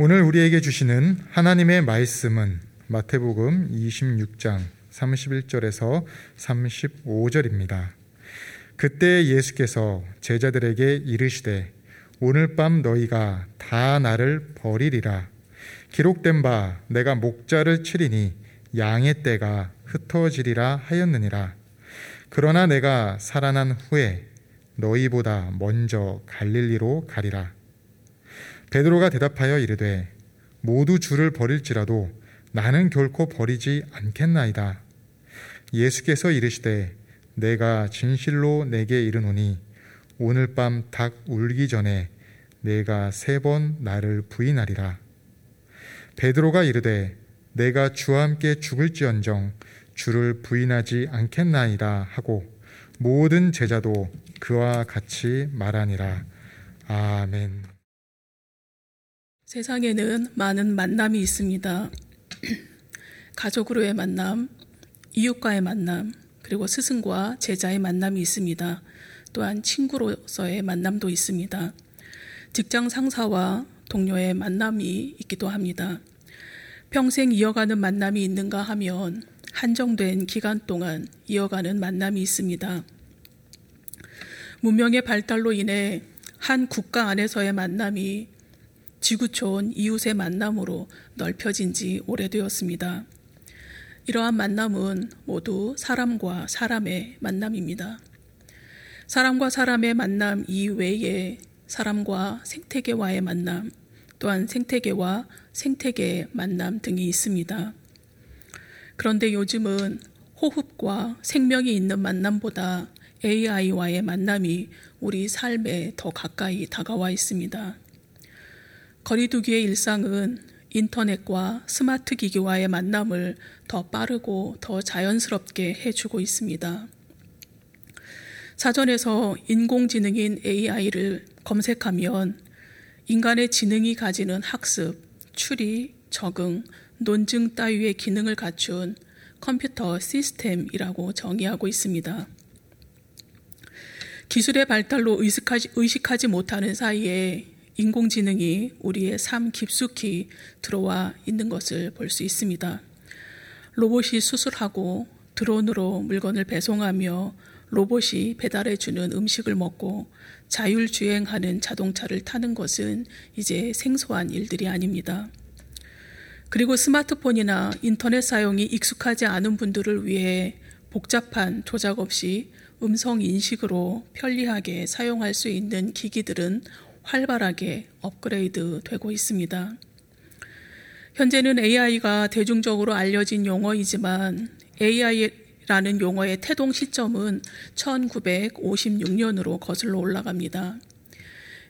오늘 우리에게 주시는 하나님의 말씀은 마태복음 26장 31절에서 35절입니다. 그때 예수께서 제자들에게 이르시되 오늘 밤 너희가 다 나를 버리리라. 기록된 바 내가 목자를 치리니 양의 떼가 흩어지리라 하였느니라. 그러나 내가 살아난 후에 너희보다 먼저 갈릴리로 가리라. 베드로가 대답하여 이르되 모두 주를 버릴지라도 나는 결코 버리지 않겠나이다. 예수께서 이르시되 내가 진실로 내게 이르노니 오늘 밤 닭 울기 전에 내가 세 번 나를 부인하리라. 베드로가 이르되 내가 주와 함께 죽을지언정 주를 부인하지 않겠나이다 하고 모든 제자도 그와 같이 말하니라. 아멘. 세상에는 많은 만남이 있습니다. 가족으로의 만남, 이웃과의 만남, 그리고 스승과 제자의 만남이 있습니다. 또한 친구로서의 만남도 있습니다. 직장 상사와 동료의 만남이 있기도 합니다. 평생 이어가는 만남이 있는가 하면 한정된 기간 동안 이어가는 만남이 있습니다. 문명의 발달로 인해 한 국가 안에서의 만남이 지구촌 이웃의 만남으로 넓혀진 지 오래되었습니다. 이러한 만남은 모두 사람과 사람의 만남입니다. 사람과 사람의 만남 이외에 사람과 생태계와의 만남, 또한 생태계와 생태계의 만남 등이 있습니다. 그런데 요즘은 호흡과 생명이 있는 만남보다 AI와의 만남이 우리 삶에 더 가까이 다가와 있습니다. 거리두기의 일상은 인터넷과 스마트 기기와의 만남을 더 빠르고 더 자연스럽게 해주고 있습니다. 사전에서 인공지능인 AI를 검색하면 인간의 지능이 가지는 학습, 추리, 적응, 논증 따위의 기능을 갖춘 컴퓨터 시스템이라고 정의하고 있습니다. 기술의 발달로 의식하지, 의식하지 못하는 사이에 인공지능이 우리의 삶 깊숙이 들어와 있는 것을 볼 수 있습니다. 로봇이 수술하고 드론으로 물건을 배송하며 로봇이 배달해주는 음식을 먹고 자율주행하는 자동차를 타는 것은 이제 생소한 일들이 아닙니다. 그리고 스마트폰이나 인터넷 사용이 익숙하지 않은 분들을 위해 복잡한 조작 없이 음성 인식으로 편리하게 사용할 수 있는 기기들은 활발하게 업그레이드 되고 있습니다. 현재는 AI가 대중적으로 알려진 용어이지만 AI라는 용어의 태동 시점은 1956년으로 거슬러 올라갑니다.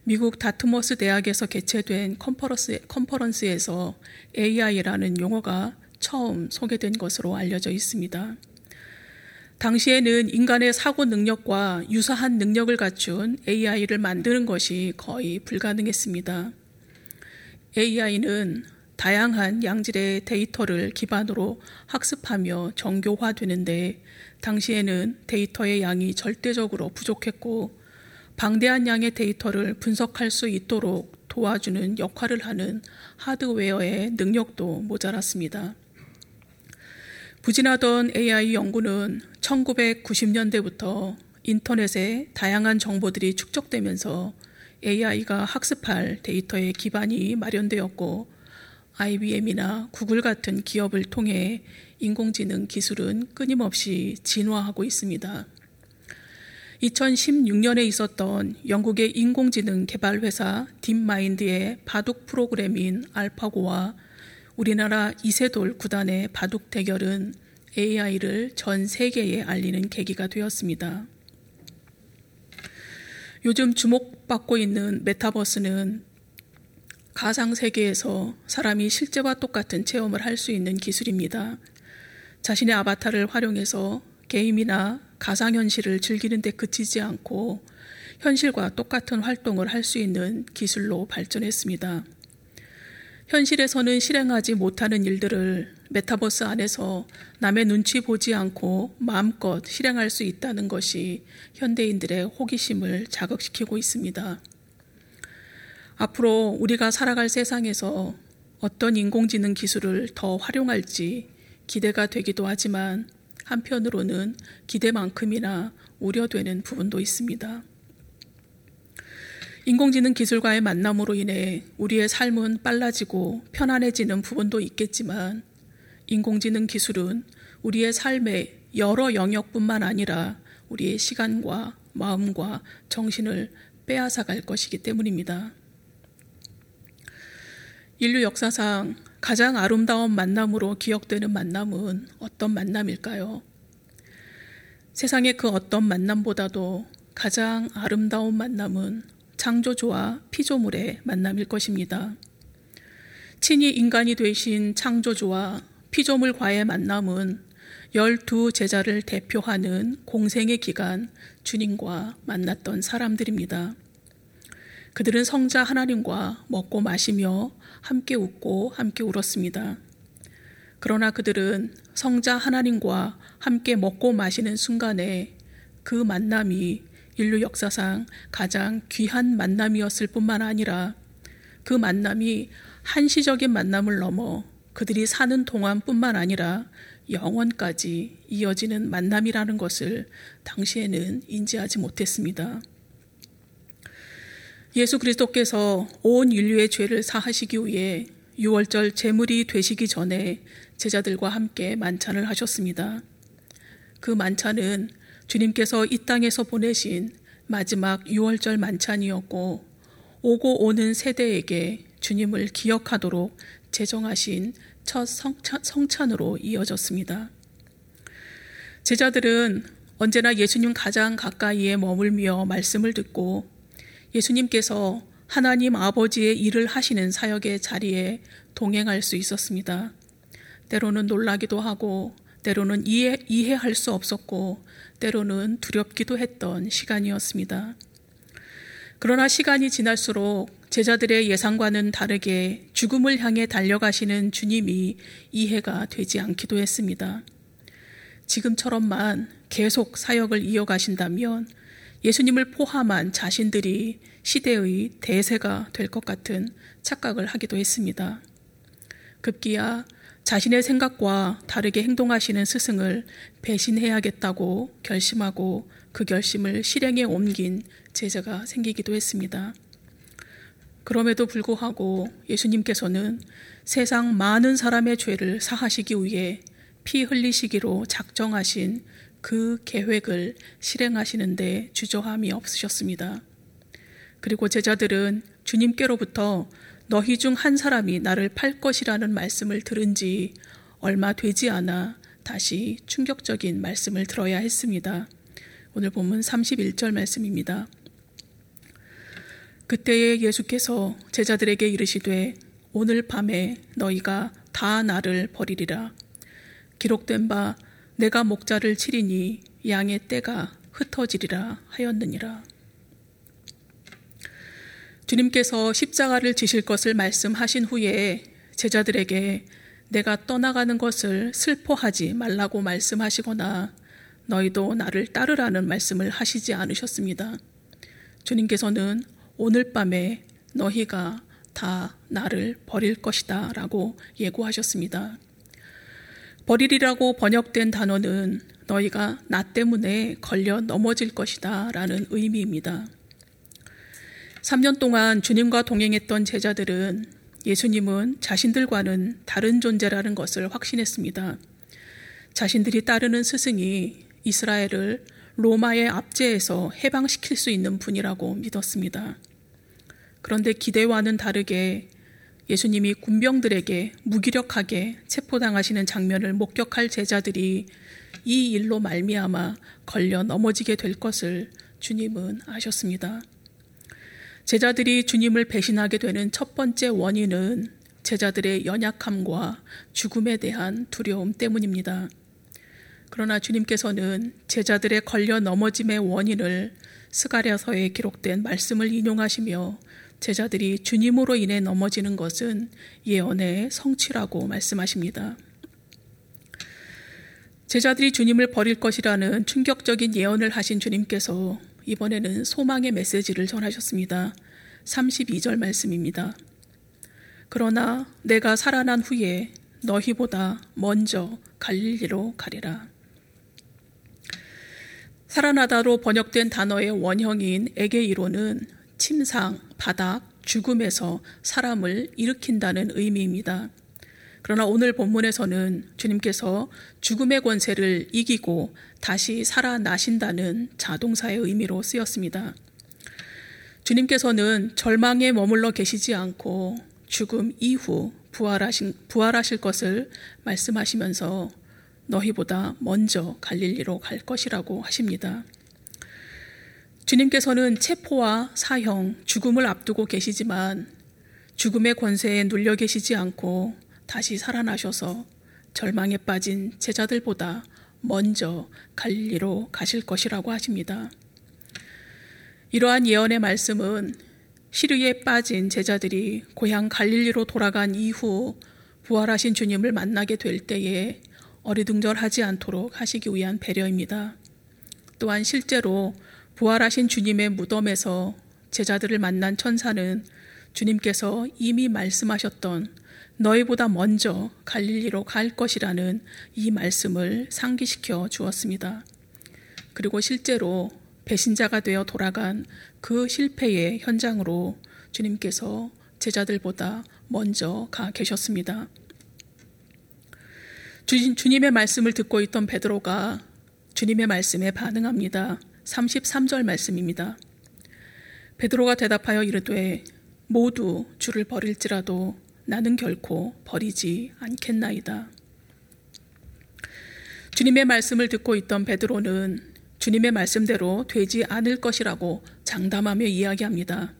미국 다트머스 대학에서 개최된 컨퍼런스, 컨퍼런스에서 AI라는 용어가 처음 소개된 것으로 알려져 있습니다. 당시에는 인간의 사고 능력과 유사한 능력을 갖춘 AI를 만드는 것이 거의 불가능했습니다. AI는 다양한 양질의 데이터를 기반으로 학습하며 정교화되는데 당시에는 데이터의 양이 절대적으로 부족했고 방대한 양의 데이터를 분석할 수 있도록 도와주는 역할을 하는 하드웨어의 능력도 모자랐습니다. 부진하던 AI 연구는 1990년대부터 인터넷에 다양한 정보들이 축적되면서 AI가 학습할 데이터의 기반이 마련되었고 IBM이나 구글 같은 기업을 통해 인공지능 기술은 끊임없이 진화하고 있습니다. 2016년에 있었던 영국의 인공지능 개발 회사 딥마인드의 바둑 프로그램인 알파고와 우리나라 이세돌 구단의 바둑 대결은 AI를 전 세계에 알리는 계기가 되었습니다. 요즘 주목받고 있는 메타버스는 가상 세계에서 사람이 실제와 똑같은 체험을 할 수 있는 기술입니다. 자신의 아바타를 활용해서 게임이나 가상현실을 즐기는 데 그치지 않고 현실과 똑같은 활동을 할 수 있는 기술로 발전했습니다. 현실에서는 실행하지 못하는 일들을 메타버스 안에서 남의 눈치 보지 않고 마음껏 실행할 수 있다는 것이 현대인들의 호기심을 자극시키고 있습니다. 앞으로 우리가 살아갈 세상에서 어떤 인공지능 기술을 더 활용할지 기대가 되기도 하지만 한편으로는 기대만큼이나 우려되는 부분도 있습니다. 인공지능 기술과의 만남으로 인해 우리의 삶은 빨라지고 편안해지는 부분도 있겠지만 인공지능 기술은 우리의 삶의 여러 영역뿐만 아니라 우리의 시간과 마음과 정신을 빼앗아 갈 것이기 때문입니다. 인류 역사상 가장 아름다운 만남으로 기억되는 만남은 어떤 만남일까요? 세상의 그 어떤 만남보다도 가장 아름다운 만남은 창조주와 피조물의 만남일 것입니다. 친히 인간이 되신 창조주와 피조물과의 만남은 열두 제자를 대표하는 공생의 기간 주님과 만났던 사람들입니다. 그들은 성자 하나님과 먹고 마시며 함께 웃고 함께 울었습니다. 그러나 그들은 성자 하나님과 함께 먹고 마시는 순간에 그 만남이 인류 역사상 가장 귀한 만남이었을 뿐만 아니라 그 만남이 한시적인 만남을 넘어 그들이 사는 동안뿐만 아니라 영원까지 이어지는 만남이라는 것을 당시에는 인지하지 못했습니다. 예수 그리스도께서 온 인류의 죄를 사하시기 위해 6월절 제물이 되시기 전에 제자들과 함께 만찬을 하셨습니다. 그 만찬은 주님께서 이 땅에서 보내신 마지막 6월절 만찬이었고 오고 오는 세대에게 주님을 기억하도록 제정하신 첫 성찬, 으로 이어졌습니다. 제자들은 언제나 예수님 가장 가까이에 머물며 말씀을 듣고 예수님께서 하나님 아버지의 일을 하시는 사역의 자리에 동행할 수 있었습니다. 때로는 놀라기도 하고, 때로는 이해, 이해할 수 없었고, 때로는 두렵기도 했던 시간이었습니다. 그러나 시간이 지날수록 제자들의 예상과는 다르게 죽음을 향해 달려가시는 주님이 이해가 되지 않기도 했습니다. 지금처럼만 계속 사역을 이어가신다면 예수님을 포함한 자신들이 시대의 대세가 될 것 같은 착각을 하기도 했습니다. 급기야 자신의 생각과 다르게 행동하시는 스승을 배신해야겠다고 결심하고 그 결심을 실행에 옮긴 제자가 생기기도 했습니다. 그럼에도 불구하고 예수님께서는 세상 많은 사람의 죄를 사하시기 위해 피 흘리시기로 작정하신 그 계획을 실행하시는데 주저함이 없으셨습니다. 그리고 제자들은 주님께로부터 너희 중 한 사람이 나를 팔 것이라는 말씀을 들은 지 얼마 되지 않아 다시 충격적인 말씀을 들어야 했습니다. 오늘 본문 31절 말씀입니다. 그때에 예수께서 제자들에게 이르시되 오늘 밤에 너희가 다 나를 버리리라. 기록된 바 내가 목자를 치리니 양의 떼가 흩어지리라 하였느니라. 주님께서 십자가를 지실 것을 말씀하신 후에 제자들에게 내가 떠나가는 것을 슬퍼하지 말라고 말씀하시거나 너희도 나를 따르라는 말씀을 하시지 않으셨습니다. 주님께서는 오늘 밤에 너희가 다 나를 버릴 것이다 라고 예고하셨습니다. 버리리라고 번역된 단어는 너희가 나 때문에 걸려 넘어질 것이다 라는 의미입니다. 3년 동안 주님과 동행했던 제자들은 예수님은 자신들과는 다른 존재라는 것을 확신했습니다. 자신들이 따르는 스승이 이스라엘을 로마의 압제에서 해방시킬 수 있는 분이라고 믿었습니다. 그런데 기대와는 다르게 예수님이 군병들에게 무기력하게 체포당하시는 장면을 목격할 제자들이 이 일로 말미암아 걸려 넘어지게 될 것을 주님은 아셨습니다. 제자들이 주님을 배신하게 되는 첫 번째 원인은 제자들의 연약함과 죽음에 대한 두려움 때문입니다. 그러나 주님께서는 제자들의 걸려 넘어짐의 원인을 스가랴서에 기록된 말씀을 인용하시며 제자들이 주님으로 인해 넘어지는 것은 예언의 성취라고 말씀하십니다. 제자들이 주님을 버릴 것이라는 충격적인 예언을 하신 주님께서 이번에는 소망의 메시지를 전하셨습니다. 32절 말씀입니다. 그러나 내가 살아난 후에 너희보다 먼저 갈릴리로 가리라. 살아나다로 번역된 단어의 원형인 에게이로는 침상, 바닥, 죽음에서 사람을 일으킨다는 의미입니다. 그러나 오늘 본문에서는 주님께서 죽음의 권세를 이기고 다시 살아나신다는 자동사의 의미로 쓰였습니다. 주님께서는 절망에 머물러 계시지 않고 죽음 이후 부활하신, 부활하실 것을 말씀하시면서 너희보다 먼저 갈릴리로 갈 것이라고 하십니다. 주님께서는 체포와 사형, 죽음을 앞두고 계시지만 죽음의 권세에 눌려 계시지 않고 다시 살아나셔서 절망에 빠진 제자들보다 먼저 갈릴리로 가실 것이라고 하십니다. 이러한 예언의 말씀은 시르에 빠진 제자들이 고향 갈릴리로 돌아간 이후 부활하신 주님을 만나게 될 때에 어리둥절하지 않도록 하시기 위한 배려입니다. 또한 실제로 부활하신 주님의 무덤에서 제자들을 만난 천사는 주님께서 이미 말씀하셨던 너희보다 먼저 갈릴리로 갈 것이라는 이 말씀을 상기시켜 주었습니다. 그리고 실제로 배신자가 되어 돌아간 그 실패의 현장으로 주님께서 제자들보다 먼저 가 계셨습니다. 주님의 말씀을 듣고 있던 베드로가 주님의 말씀에 반응합니다. 33절 말씀입니다. 베드로가 대답하여 이르되 모두 주를 버릴지라도 나는 결코 버리지 않겠나이다. 주님의 말씀을 듣고 있던 베드로는 주님의 말씀대로 되지 않을 것이라고 장담하며 이야기합니다.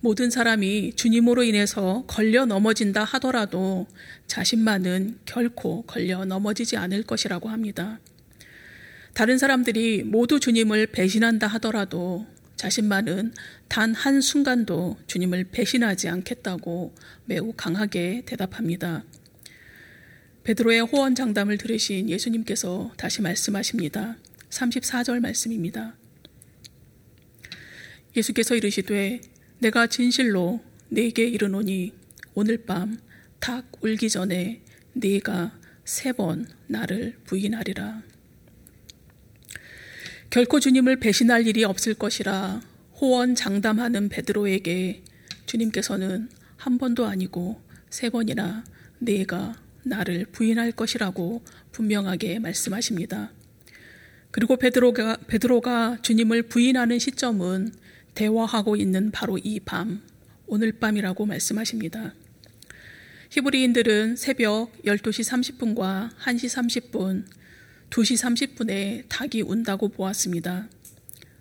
모든 사람이 주님으로 인해서 걸려 넘어진다 하더라도 자신만은 결코 걸려 넘어지지 않을 것이라고 합니다. 다른 사람들이 모두 주님을 배신한다 하더라도 자신만은 단 한순간도 주님을 배신하지 않겠다고 매우 강하게 대답합니다. 베드로의 호언 장담을 들으신 예수님께서 다시 말씀하십니다. 34절 말씀입니다. 예수께서 이르시되 내가 진실로 네게 이르노니 오늘 밤 닭 울기 전에 네가 세 번 나를 부인하리라. 결코 주님을 배신할 일이 없을 것이라 호언 장담하는 베드로에게 주님께서는 한 번도 아니고 세 번이나 네가 나를 부인할 것이라고 분명하게 말씀하십니다. 그리고 베드로가, 베드로가 주님을 부인하는 시점은 대화하고 있는 바로 이 밤, 오늘 밤이라고 말씀하십니다. 히브리인들은 새벽 12시 30분과 1시 30분, 2시 30분에 닭이 운다고 보았습니다.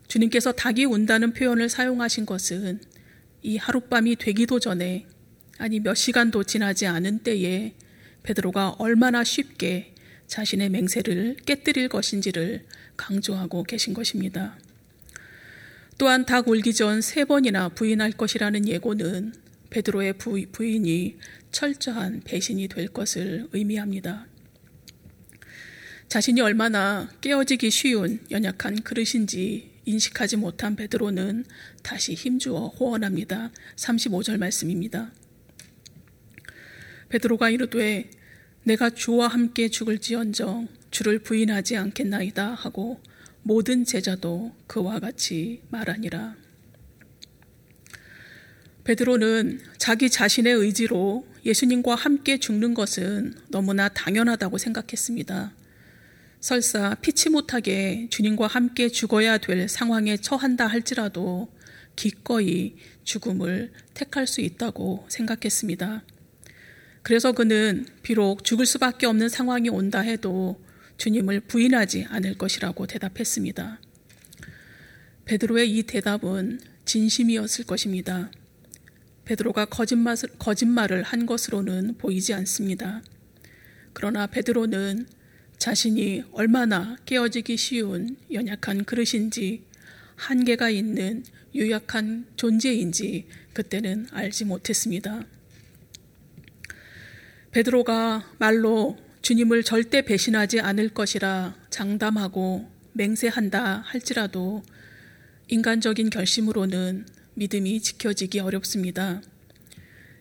주님께서 닭이 운다는 표현을 사용하신 것은 이 하룻밤이 되기도 전에 아니 몇 시간도 지나지 않은 때에 베드로가 얼마나 쉽게 자신의 맹세를 깨뜨릴 것인지를 강조하고 계신 것입니다. 또한 닭 울기 전 세 번이나 부인할 것이라는 예고는 베드로의 부인이 철저한 배신이 될 것을 의미합니다. 자신이 얼마나 깨어지기 쉬운 연약한 그릇인지 인식하지 못한 베드로는 다시 힘주어 호언합니다. 35절 말씀입니다. 베드로가 이르되 내가 주와 함께 죽을지언정 주를 부인하지 않겠나이다 하고 모든 제자도 그와 같이 말하니라. 베드로는 자기 자신의 의지로 예수님과 함께 죽는 것은 너무나 당연하다고 생각했습니다. 설사 피치 못하게 주님과 함께 죽어야 될 상황에 처한다 할지라도 기꺼이 죽음을 택할 수 있다고 생각했습니다. 그래서 그는 비록 죽을 수밖에 없는 상황이 온다 해도 주님을 부인하지 않을 것이라고 대답했습니다. 베드로의 이 대답은 진심이었을 것입니다. 베드로가 거짓말을 한 것으로는 보이지 않습니다. 그러나 베드로는 자신이 얼마나 깨어지기 쉬운 연약한 그릇인지 한계가 있는 유약한 존재인지 그때는 알지 못했습니다. 베드로가 말로 주님을 절대 배신하지 않을 것이라 장담하고 맹세한다 할지라도 인간적인 결심으로는 믿음이 지켜지기 어렵습니다.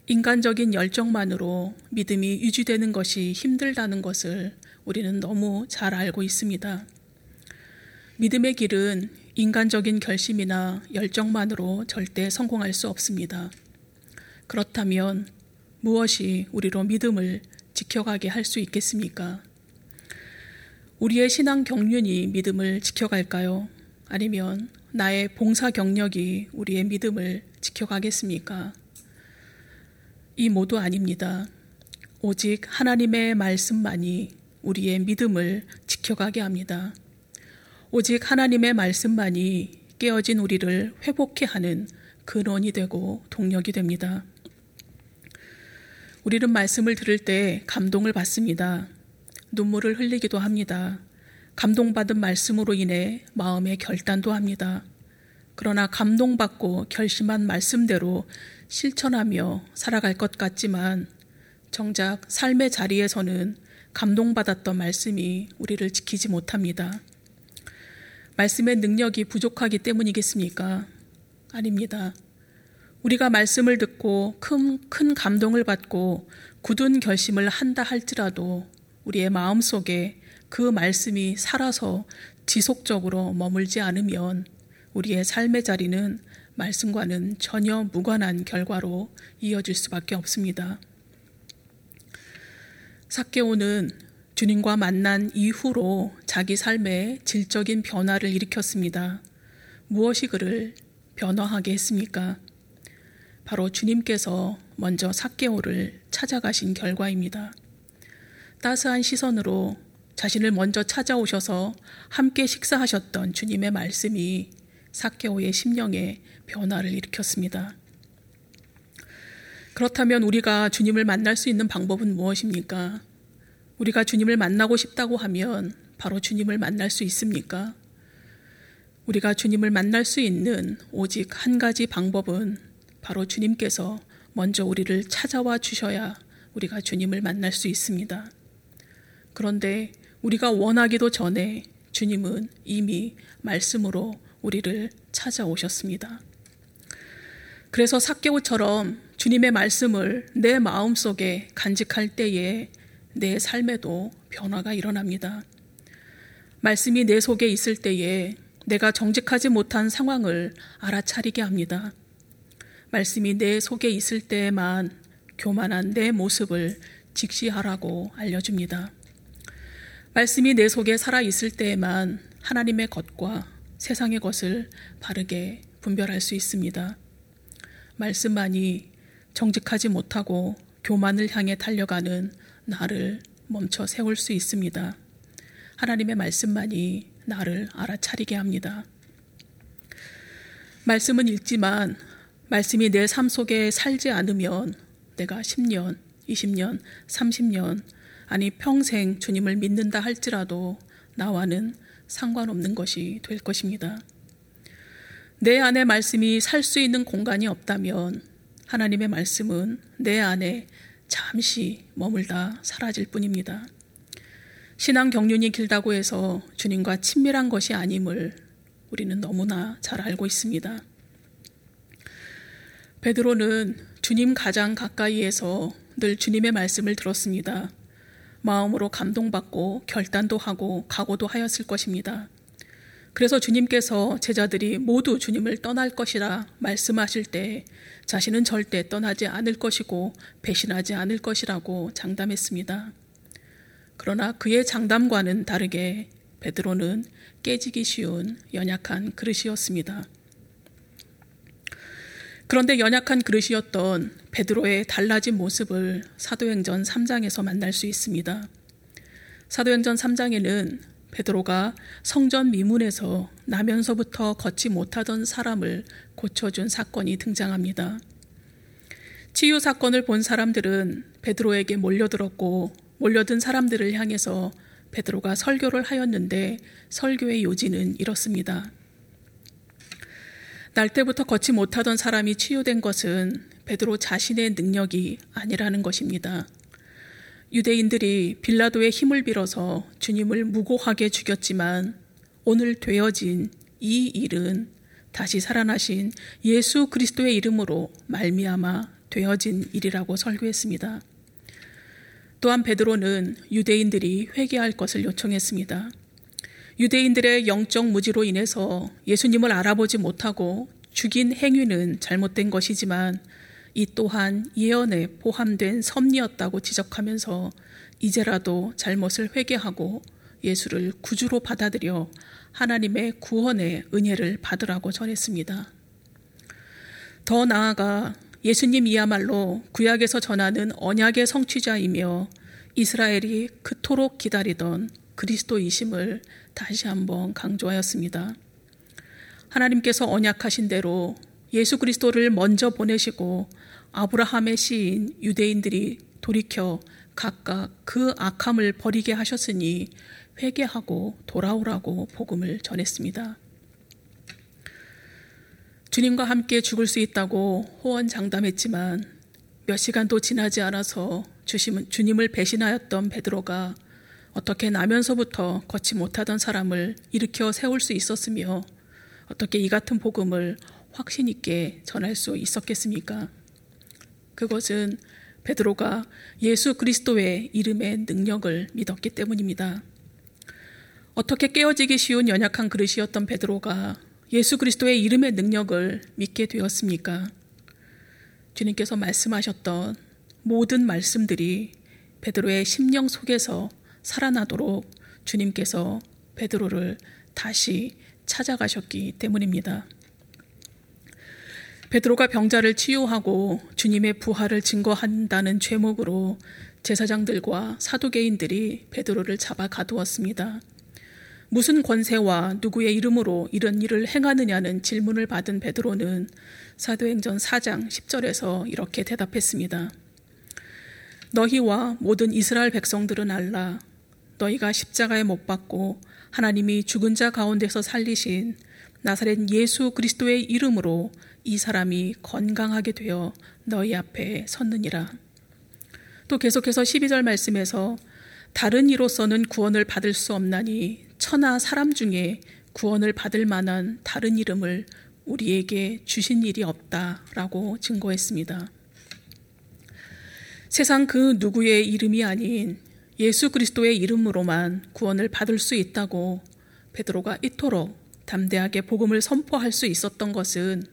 인간적인 열정만으로 믿음이 유지되는 것이 힘들다는 것을 우리는 너무 잘 알고 있습니다. 믿음의 길은 인간적인 결심이나 열정만으로 절대 성공할 수 없습니다. 그렇다면 무엇이 우리로 믿음을 지켜가게 할 수 있겠습니까? 우리의 신앙 경륜이 믿음을 지켜갈까요? 아니면 나의 봉사 경력이 우리의 믿음을 지켜가겠습니까? 이 모두 아닙니다. 오직 하나님의 말씀만이 우리의 믿음을 지켜가게 합니다. 오직 하나님의 말씀만이 깨어진 우리를 회복케 하는 근원이 되고 동력이 됩니다. 우리는 말씀을 들을 때 감동을 받습니다. 눈물을 흘리기도 합니다. 감동받은 말씀으로 인해 마음의 결단도 합니다. 그러나 감동받고 결심한 말씀대로 실천하며 살아갈 것 같지만 정작 삶의 자리에서는 감동받았던 말씀이 우리를 지키지 못합니다. 말씀의 능력이 부족하기 때문이겠습니까? 아닙니다. 우리가 말씀을 듣고 큰, 큰 감동을 받고 굳은 결심을 한다 할지라도 우리의 마음 속에 그 말씀이 살아서 지속적으로 머물지 않으면 우리의 삶의 자리는 말씀과는 전혀 무관한 결과로 이어질 수밖에 없습니다. 사케오는 주님과 만난 이후로 자기 삶에 질적인 변화를 일으켰습니다. 무엇이 그를 변화하게 했습니까? 바로 주님께서 먼저 사케오를 찾아가신 결과입니다. 따스한 시선으로 자신을 먼저 찾아오셔서 함께 식사하셨던 주님의 말씀이 사케오의 심령에 변화를 일으켰습니다. 그렇다면 우리가 주님을 만날 수 있는 방법은 무엇입니까? 우리가 주님을 만나고 싶다고 하면 바로 주님을 만날 수 있습니까? 우리가 주님을 만날 수 있는 오직 한 가지 방법은 바로 주님께서 먼저 우리를 찾아와 주셔야 우리가 주님을 만날 수 있습니다. 그런데 우리가 원하기도 전에 주님은 이미 말씀으로 우리를 찾아오셨습니다. 그래서 사개오처럼 주님의 말씀을 내 마음 속에 간직할 때에 내 삶에도 변화가 일어납니다. 말씀이 내 속에 있을 때에 내가 정직하지 못한 상황을 알아차리게 합니다. 말씀이 내 속에 있을 때에만 교만한 내 모습을 직시하라고 알려줍니다. 말씀이 내 속에 살아 있을 때에만 하나님의 것과 세상의 것을 바르게 분별할 수 있습니다. 말씀만이 정직하지 못하고 교만을 향해 달려가는 나를 멈춰 세울 수 있습니다. 하나님의 말씀만이 나를 알아차리게 합니다. 말씀은 읽지만 말씀이 내 삶 속에 살지 않으면 내가 10년, 20년, 30년, 아니 평생 주님을 믿는다 할지라도 나와는 상관없는 것이 될 것입니다. 내 안에 말씀이 살 수 있는 공간이 없다면 하나님의 말씀은 내 안에 잠시 머물다 사라질 뿐입니다. 신앙 경륜이 길다고 해서 주님과 친밀한 것이 아님을 우리는 너무나 잘 알고 있습니다. 베드로는 주님 가장 가까이에서 늘 주님의 말씀을 들었습니다. 마음으로 감동받고 결단도 하고 각오도 하였을 것입니다. 그래서 주님께서 제자들이 모두 주님을 떠날 것이라 말씀하실 때 자신은 절대 떠나지 않을 것이고 배신하지 않을 것이라고 장담했습니다. 그러나 그의 장담과는 다르게 베드로는 깨지기 쉬운 연약한 그릇이었습니다. 그런데 연약한 그릇이었던 베드로의 달라진 모습을 사도행전 3장에서 만날 수 있습니다. 사도행전 3장에는 베드로가 성전 미문에서 나면서부터 걷지 못하던 사람을 고쳐준 사건이 등장합니다. 치유 사건을 본 사람들은 베드로에게 몰려들었고 몰려든 사람들을 향해서 베드로가 설교를 하였는데 설교의 요지는 이렇습니다. 날 때부터 걷지 못하던 사람이 치유된 것은 베드로 자신의 능력이 아니라는 것입니다. 유대인들이 빌라도의 힘을 빌어서 주님을 무고하게 죽였지만 오늘 되어진 이 일은 다시 살아나신 예수 그리스도의 이름으로 말미암아 되어진 일이라고 설교했습니다. 또한 베드로는 유대인들이 회개할 것을 요청했습니다. 유대인들의 영적 무지로 인해서 예수님을 알아보지 못하고 죽인 행위는 잘못된 것이지만 이 또한 예언에 포함된 섭리였다고 지적하면서 이제라도 잘못을 회개하고 예수를 구주로 받아들여 하나님의 구원의 은혜를 받으라고 전했습니다. 더 나아가 예수님이야말로 구약에서 전하는 언약의 성취자이며 이스라엘이 그토록 기다리던 그리스도이심을 다시 한번 강조하였습니다. 하나님께서 언약하신 대로 예수 그리스도를 먼저 보내시고 아브라함의 시인 유대인들이 돌이켜 각각 그 악함을 버리게 하셨으니 회개하고 돌아오라고 복음을 전했습니다. 주님과 함께 죽을 수 있다고 호언장담했지만 몇 시간도 지나지 않아서 주님을 배신하였던 베드로가 어떻게 나면서부터 걷지 못하던 사람을 일으켜 세울 수 있었으며 어떻게 이 같은 복음을 확신 있게 전할 수 있었겠습니까? 그것은 베드로가 예수 그리스도의 이름의 능력을 믿었기 때문입니다. 어떻게 깨어지기 쉬운 연약한 그릇이었던 베드로가 예수 그리스도의 이름의 능력을 믿게 되었습니까? 주님께서 말씀하셨던 모든 말씀들이 베드로의 심령 속에서 살아나도록 주님께서 베드로를 다시 찾아가셨기 때문입니다. 베드로가 병자를 치유하고 주님의 부활을 증거한다는 죄목으로 제사장들과 사두개인들이 베드로를 잡아 가두었습니다. 무슨 권세와 누구의 이름으로 이런 일을 행하느냐는 질문을 받은 베드로는 사도행전 4장 10절에서 이렇게 대답했습니다. 너희와 모든 이스라엘 백성들은 알라 너희가 십자가에 못 박고 하나님이 죽은 자 가운데서 살리신 나사렛 예수 그리스도의 이름으로 이 사람이 건강하게 되어 너희 앞에 섰느니라. 또 계속해서 12절 말씀에서 다른 이로서는 구원을 받을 수 없나니 천하 사람 중에 구원을 받을 만한 다른 이름을 우리에게 주신 일이 없다라고 증거했습니다. 세상 그 누구의 이름이 아닌 예수 그리스도의 이름으로만 구원을 받을 수 있다고 베드로가 이토록 담대하게 복음을 선포할 수 있었던 것은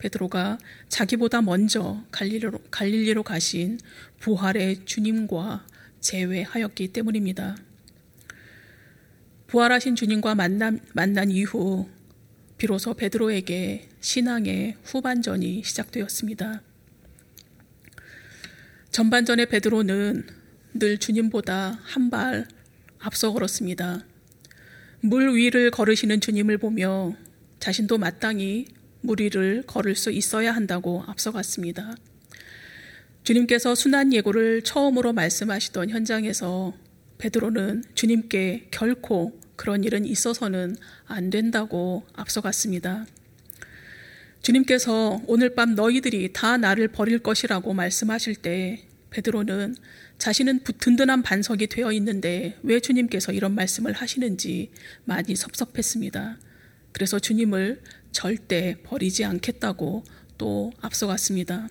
베드로가 자기보다 먼저 갈릴리로, 갈릴리로 가신 부활의 주님과 제외하였기 때문입니다. 부활하신 주님과 만남, 만난 이후 비로소 베드로에게 신앙의 후반전이 시작되었습니다. 전반전의 베드로는 늘 주님보다 한 발 앞서 걸었습니다. 물 위를 걸으시는 주님을 보며 자신도 마땅히 물 위를 걸을 수 있어야 한다고 앞서갔습니다. 주님께서 순한 예고를 처음으로 말씀하시던 현장에서 베드로는 주님께 결코 그런 일은 있어서는 안 된다고 앞서갔습니다. 주님께서 오늘 밤 너희들이 다 나를 버릴 것이라고 말씀하실 때 베드로는 자신은 든든한 반석이 되어 있는데 왜 주님께서 이런 말씀을 하시는지 많이 섭섭했습니다. 그래서 주님을 절대 버리지 않겠다고 또 앞서갔습니다.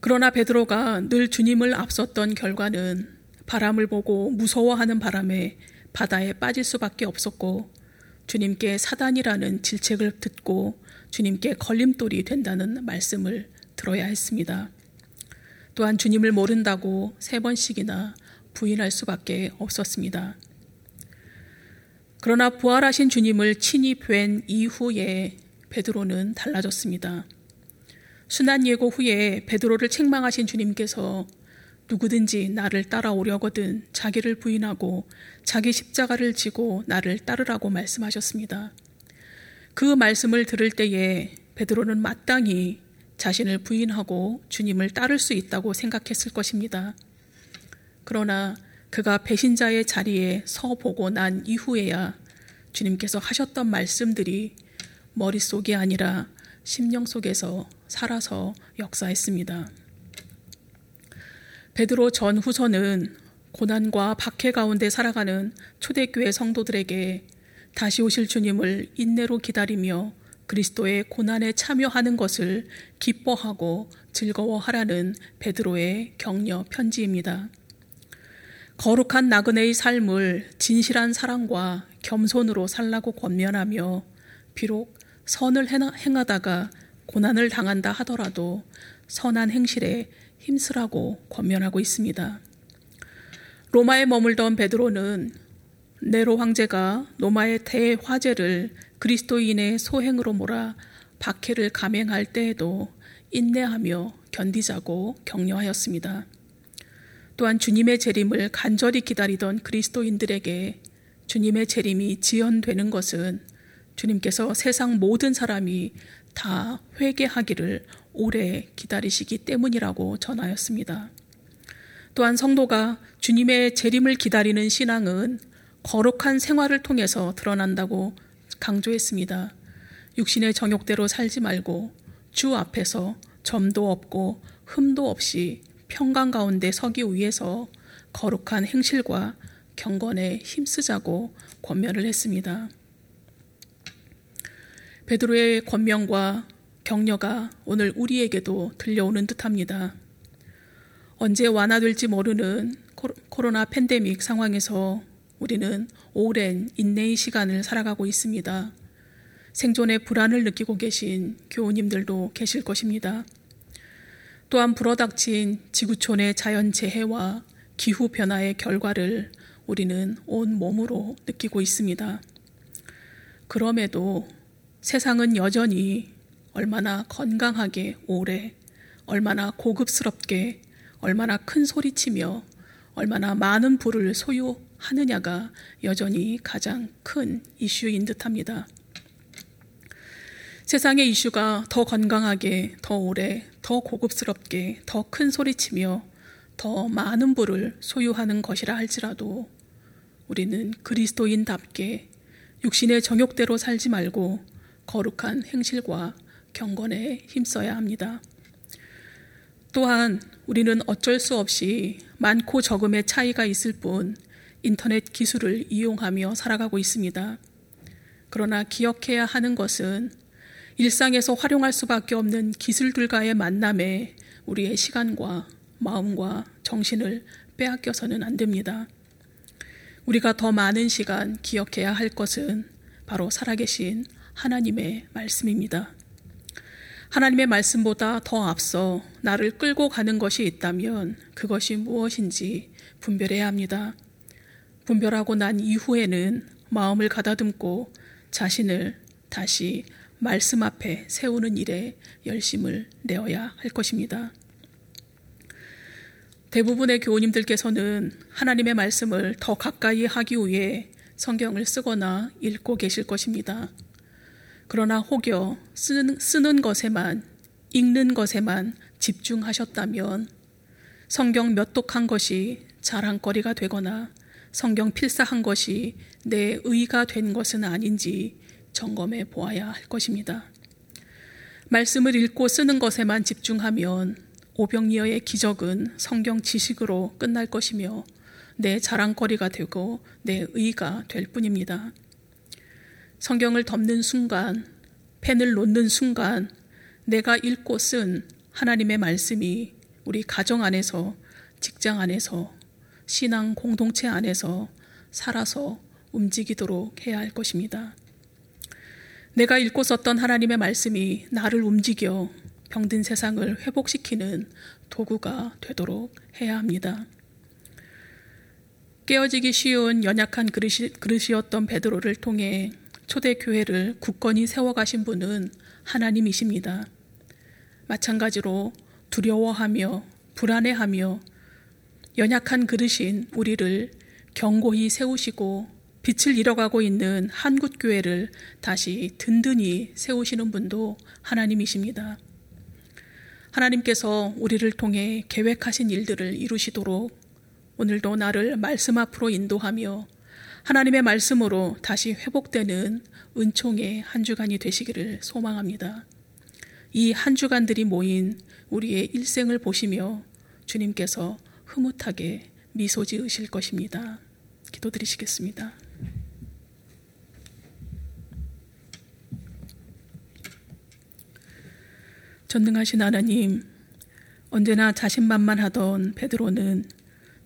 그러나 베드로가 늘 주님을 앞섰던 결과는 바람을 보고 무서워하는 바람에 바다에 빠질 수밖에 없었고 주님께 사단이라는 질책을 듣고 주님께 걸림돌이 된다는 말씀을 들어야 했습니다. 또한 주님을 모른다고 세 번씩이나 부인할 수밖에 없었습니다. 그러나 부활하신 주님을 친히 뵌 이후에 베드로는 달라졌습니다. 순한 예고 후에 베드로를 책망하신 주님께서 누구든지 나를 따라오려거든 자기를 부인하고 자기 십자가를 지고 나를 따르라고 말씀하셨습니다. 그 말씀을 들을 때에 베드로는 마땅히 자신을 부인하고 주님을 따를 수 있다고 생각했을 것입니다. 그러나 그가 배신자의 자리에 서 보고 난 이후에야 주님께서 하셨던 말씀들이 머릿속이 아니라 심령 속에서 살아서 역사했습니다. 베드로 전 후서는 고난과 박해 가운데 살아가는 초대교회 성도들에게 다시 오실 주님을 인내로 기다리며 그리스도의 고난에 참여하는 것을 기뻐하고 즐거워하라는 베드로의 격려 편지입니다. 거룩한 나그네의 삶을 진실한 사랑과 겸손으로 살라고 권면하며 비록 선을 행하다가 고난을 당한다 하더라도 선한 행실에 힘쓰라고 권면하고 있습니다. 로마에 머물던 베드로는 네로 황제가 로마의 대화제를 그리스도인의 소행으로 몰아 박해를 감행할 때에도 인내하며 견디자고 격려하였습니다. 또한 주님의 재림을 간절히 기다리던 그리스도인들에게 주님의 재림이 지연되는 것은 주님께서 세상 모든 사람이 다 회개하기를 오래 기다리시기 때문이라고 전하였습니다. 또한 성도가 주님의 재림을 기다리는 신앙은 거룩한 생활을 통해서 드러난다고 강조했습니다. 육신의 정욕대로 살지 말고 주 앞에서 점도 없고 흠도 없이 평강 가운데 서기 위해서 거룩한 행실과 경건에 힘쓰자고 권면을 했습니다. 베드로의 권명과 격려가 오늘 우리에게도 들려오는 듯합니다. 언제 완화될지 모르는 코로나 팬데믹 상황에서 우리는 오랜 인내의 시간을 살아가고 있습니다. 생존의 불안을 느끼고 계신 교우님들도 계실 것입니다. 또한 불어닥친 지구촌의 자연재해와 기후변화의 결과를 우리는 온 몸으로 느끼고 있습니다. 그럼에도 세상은 여전히 얼마나 건강하게 오래, 얼마나 고급스럽게, 얼마나 큰 소리치며, 얼마나 많은 부를 소유하느냐가 여전히 가장 큰 이슈인 듯 합니다. 세상의 이슈가 더 건강하게, 더 오래, 더 고급스럽게, 더 큰 소리치며 더 많은 부를 소유하는 것이라 할지라도 우리는 그리스도인답게 육신의 정욕대로 살지 말고 거룩한 행실과 경건에 힘써야 합니다. 또한 우리는 어쩔 수 없이 많고 적음의 차이가 있을 뿐 인터넷 기술을 이용하며 살아가고 있습니다. 그러나 기억해야 하는 것은 일상에서 활용할 수밖에 없는 기술들과의 만남에 우리의 시간과 마음과 정신을 빼앗겨서는 안 됩니다. 우리가 더 많은 시간 기억해야 할 것은 바로 살아계신 하나님의 말씀입니다. 하나님의 말씀보다 더 앞서 나를 끌고 가는 것이 있다면 그것이 무엇인지 분별해야 합니다. 분별하고 난 이후에는 마음을 가다듬고 자신을 다시 말씀 앞에 세우는 일에 열심을 내어야 할 것입니다. 대부분의 교우님들께서는 하나님의 말씀을 더 가까이 하기 위해 성경을 쓰거나 읽고 계실 것입니다. 그러나 혹여 쓰는, 쓰는 것에만, 읽는 것에만 집중하셨다면 성경 몇 독한 것이 자랑거리가 되거나 성경 필사한 것이 내 의가 된 것은 아닌지 점검해 보아야 할 것입니다. 말씀을 읽고 쓰는 것에만 집중하면 오병이어의 기적은 성경 지식으로 끝날 것이며 내 자랑거리가 되고 내 의가 될 뿐입니다. 성경을 덮는 순간, 펜을 놓는 순간, 내가 읽고 쓴 하나님의 말씀이 우리 가정 안에서, 직장 안에서, 신앙 공동체 안에서 살아서 움직이도록 해야 할 것입니다. 내가 읽고 썼던 하나님의 말씀이 나를 움직여 병든 세상을 회복시키는 도구가 되도록 해야 합니다. 깨어지기 쉬운 연약한 그릇이, 그릇이 었던 베드로를 통해 초대 교회를 굳건히 세워가신 분은 하나님이십니다. 마찬가지로 두려워하며 불안해하며 연약한 그릇인 우리를 견고히 세우시고 빛을 잃어가고 있는 한국교회를 다시 든든히 세우시는 분도 하나님이십니다. 하나님께서 우리를 통해 계획하신 일들을 이루시도록 오늘도 나를 말씀 앞으로 인도하며 하나님의 말씀으로 다시 회복되는 은총의 한 주간이 되시기를 소망합니다. 이 한 주간들이 모인 우리의 일생을 보시며 주님께서 흐뭇하게 미소 지으실 것입니다. 기도드리시겠습니다. 전능하신 하나님, 언제나 자신만만하던 베드로는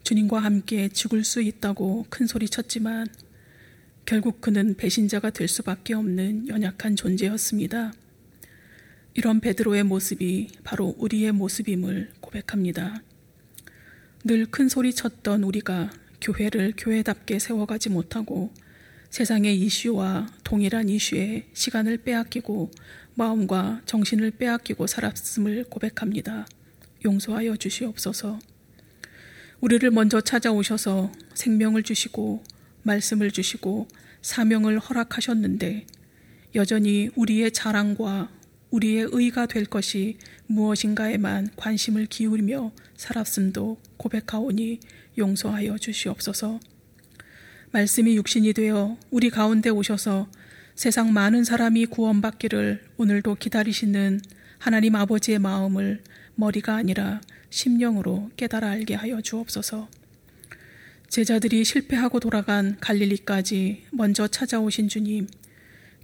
주님과 함께 죽을 수 있다고 큰 소리 쳤지만 결국 그는 배신자가 될 수밖에 없는 연약한 존재였습니다. 이런 베드로의 모습이 바로 우리의 모습임을 고백합니다. 늘 큰 소리 쳤던 우리가 교회를 교회답게 세워가지 못하고 세상의 이슈와 동일한 이슈에 시간을 빼앗기고 마음과 정신을 빼앗기고 살았음을 고백합니다. 용서하여 주시옵소서. 우리를 먼저 찾아오셔서 생명을 주시고 말씀을 주시고 사명을 허락하셨는데 여전히 우리의 자랑과 우리의 의가 될 것이 무엇인가에만 관심을 기울이며 살았음도 고백하오니 용서하여 주시옵소서. 말씀이 육신이 되어 우리 가운데 오셔서 세상 많은 사람이 구원받기를 오늘도 기다리시는 하나님 아버지의 마음을 머리가 아니라 심령으로 깨달아 알게 하여 주옵소서. 제자들이 실패하고 돌아간 갈릴리까지 먼저 찾아오신 주님,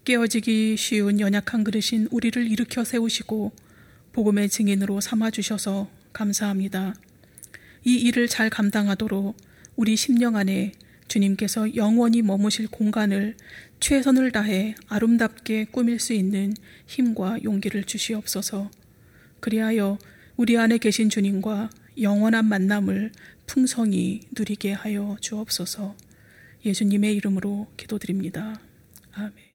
깨어지기 쉬운 연약한 그릇인 우리를 일으켜 세우시고 복음의 증인으로 삼아 주셔서 감사합니다. 이 일을 잘 감당하도록 우리 심령 안에 주님께서 영원히 머무실 공간을 최선을 다해 아름답게 꾸밀 수 있는 힘과 용기를 주시옵소서. 그리하여 우리 안에 계신 주님과 영원한 만남을 풍성히 누리게 하여 주옵소서. 예수님의 이름으로 기도드립니다. 아멘.